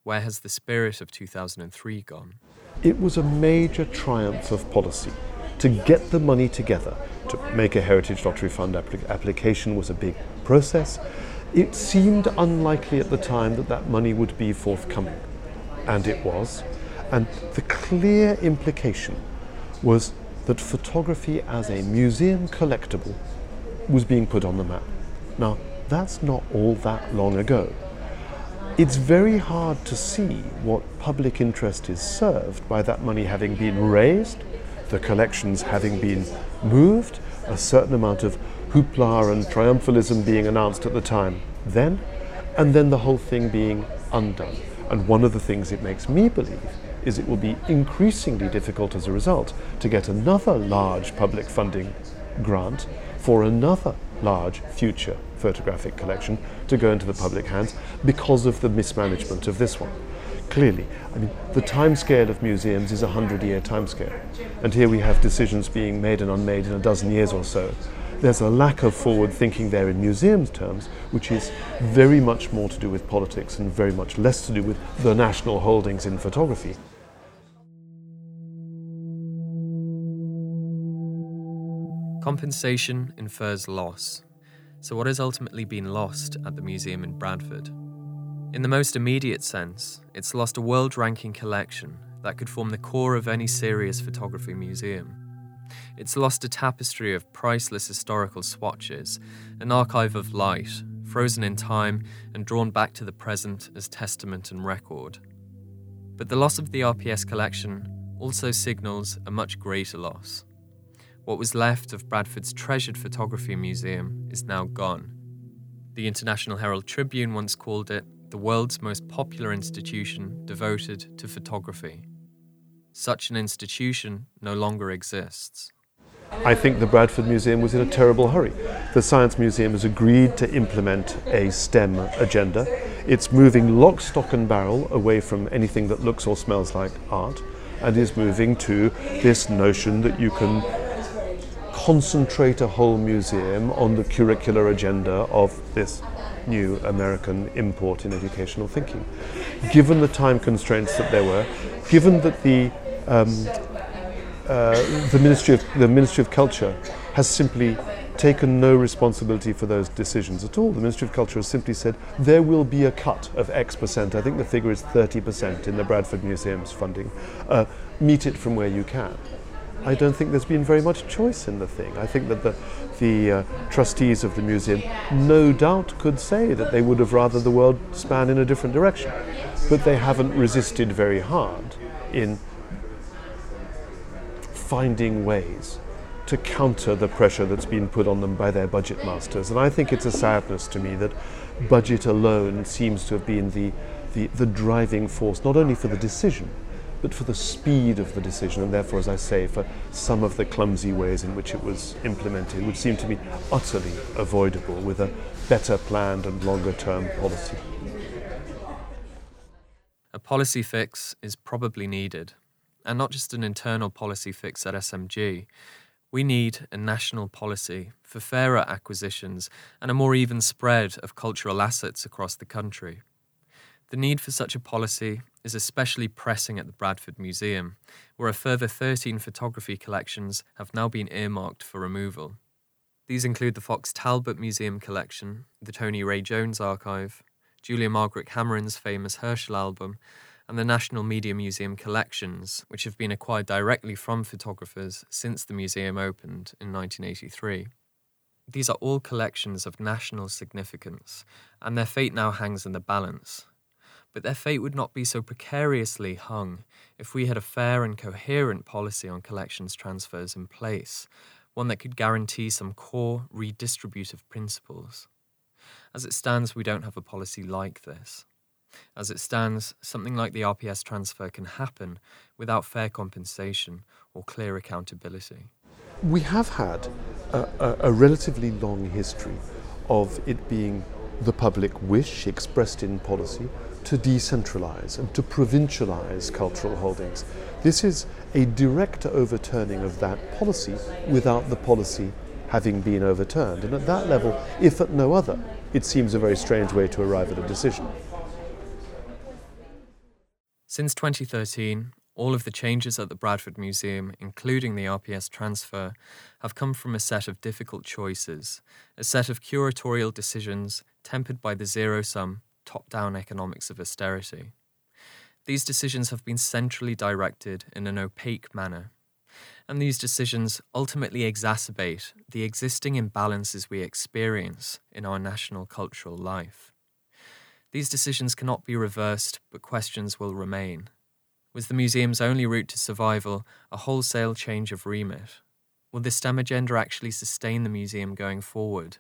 Where has the spirit of 2003 gone? It was a major triumph of policy. To get the money together to make a Heritage Lottery Fund applic- application was a big process. It seemed unlikely at the time that that money would be forthcoming, and it was. And the clear implication was that photography as a museum collectible was being put on the map. Now, that's not all that long ago. It's very hard to see what public interest is served by that money having been raised, the collections having been moved, a certain amount of hoopla and triumphalism being announced at the time then, and then the whole thing being undone. And one of the things it makes me believe is it will be increasingly difficult as a result to get another large public funding grant for another large future photographic collection to go into the public hands because of the mismanagement of this one. Clearly, I mean, the timescale of museums is a hundred year timescale, and here we have decisions being made and unmade in a dozen years or so. There's a lack of forward thinking there in museums terms, which is very much more to do with politics and very much less to do with the national holdings in photography. Compensation infers loss. So, what has ultimately been lost at the museum in Bradford? In the most immediate sense, it's lost a world ranking collection that could form the core of any serious photography museum. It's lost a tapestry of priceless historical swatches, an archive of light, frozen in time and drawn back to the present as testament and record. But the loss of the RPS collection also signals a much greater loss what was left of Bradford's treasured photography museum is now gone. The International Herald Tribune once called it the world's most popular institution devoted to photography. Such an institution no longer exists. I think the Bradford Museum was in a terrible hurry. The Science Museum has agreed to implement a STEM agenda. It's moving lock, stock, and barrel away from anything that looks or smells like art and is moving to this notion that you can concentrate a whole museum on the curricular agenda of this new American import in educational thinking. Given the time constraints that there were, given that the um, uh, the Ministry of the Ministry of Culture has simply taken no responsibility for those decisions at all. The Ministry of Culture has simply said there will be a cut of X percent. I think the figure is 30% in the Bradford Museum's funding. Uh, meet it from where you can. I don't think there's been very much choice in the thing. I think that the, the uh, trustees of the museum no doubt could say that they would have rather the world span in a different direction, but they haven't resisted very hard in finding ways to counter the pressure that's been put on them by their budget masters. And I think it's a sadness to me that budget alone seems to have been the, the, the driving force, not only for the decision, but for the speed of the decision, and therefore, as I say, for some of the clumsy ways in which it was implemented, which seem to be utterly avoidable with a better planned and longer term policy. A policy fix is probably needed, and not just an internal policy fix at SMG. We need a national policy for fairer acquisitions and a more even spread of cultural assets across the country. The need for such a policy is especially pressing at the Bradford Museum, where a further 13 photography collections have now been earmarked for removal. These include the Fox Talbot Museum collection, the Tony Ray Jones archive, Julia Margaret Cameron's famous Herschel album, and the National Media Museum collections, which have been acquired directly from photographers since the museum opened in 1983. These are all collections of national significance, and their fate now hangs in the balance but their fate would not be so precariously hung if we had a fair and coherent policy on collections transfers in place, one that could guarantee some core redistributive principles. As it stands, we don't have a policy like this. As it stands, something like the RPS transfer can happen without fair compensation or clear accountability. We have had a, a, a relatively long history of it being the public wish expressed in policy to decentralize and to provincialize cultural holdings. This is a direct overturning of that policy without the policy having been overturned. And at that level, if at no other, it seems a very strange way to arrive at a decision. Since 2013, all of the changes at the Bradford Museum, including the RPS transfer, have come from a set of difficult choices, a set of curatorial decisions tempered by the zero sum top down economics of austerity. These decisions have been centrally directed in an opaque manner, and these decisions ultimately exacerbate the existing imbalances we experience in our national cultural life. These decisions cannot be reversed, but questions will remain. Was the museum's only route to survival a wholesale change of remit? Will this STEM agenda actually sustain the museum going forward?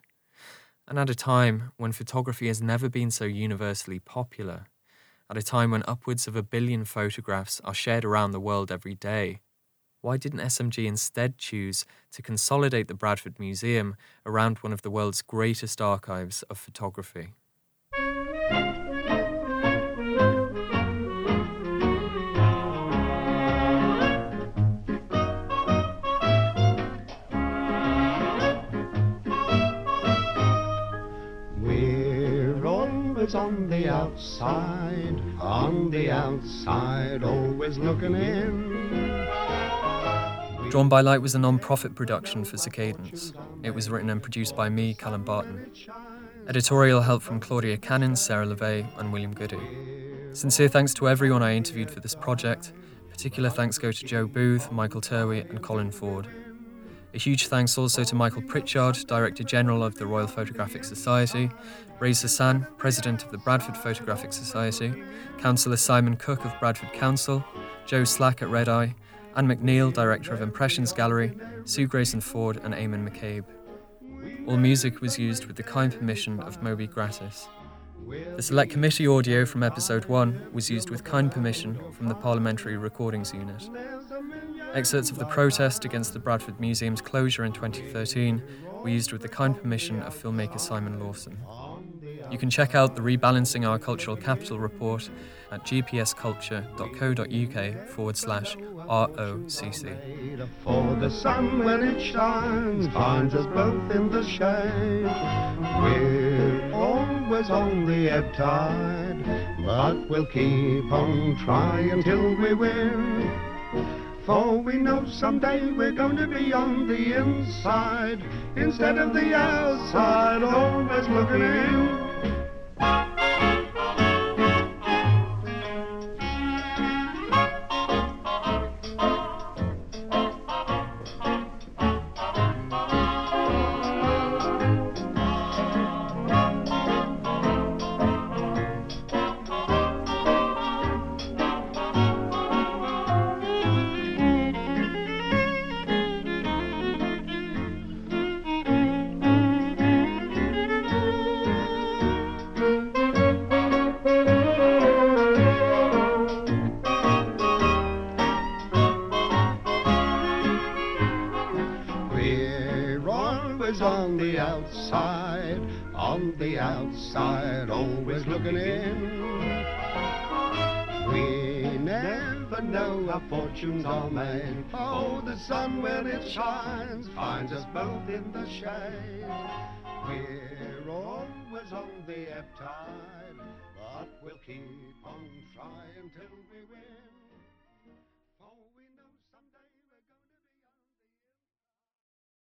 And at a time when photography has never been so universally popular, at a time when upwards of a billion photographs are shared around the world every day, why didn't SMG instead choose to consolidate the Bradford Museum around one of the world's greatest archives of photography? On the outside, on the outside, always looking in. Drawn by Light was a non profit production for Cicadence. It was written and produced by me, Callum Barton. Editorial help from Claudia Cannon, Sarah LeVay, and William Goody. Sincere thanks to everyone I interviewed for this project. Particular thanks go to Joe Booth, Michael Terwey, and Colin Ford. A huge thanks also to Michael Pritchard, Director General of the Royal Photographic Society, Ray Sasan, President of the Bradford Photographic Society, Councillor Simon Cooke of Bradford Council, Joe Slack at Red Eye, Anne McNeill, Director of Impressions Gallery, Sue Grayson Ford, and Eamonn McCabe. All music was used with the kind permission of Moby Gratis. The Select Committee audio from episode 1 was used with kind permission from the Parliamentary Recordings Unit. Excerpts of the protest against the Bradford Museum's closure in 2013 were used with the kind permission of filmmaker Simon Lawson. You can check out the Rebalancing Our Cultural Capital report at gpsculture.co.uk forward slash ROCC. For the sun when it shines finds us both in the shade. We're always on the ebb tide, but we'll keep on trying till we win. For we know someday we're going to be on the inside instead of the outside, always looking in. We're looking in. We never know our fortunes are made. Oh, the sun when it shines finds us both in the shade. We're always on the ebb tide, but we'll keep on trying till.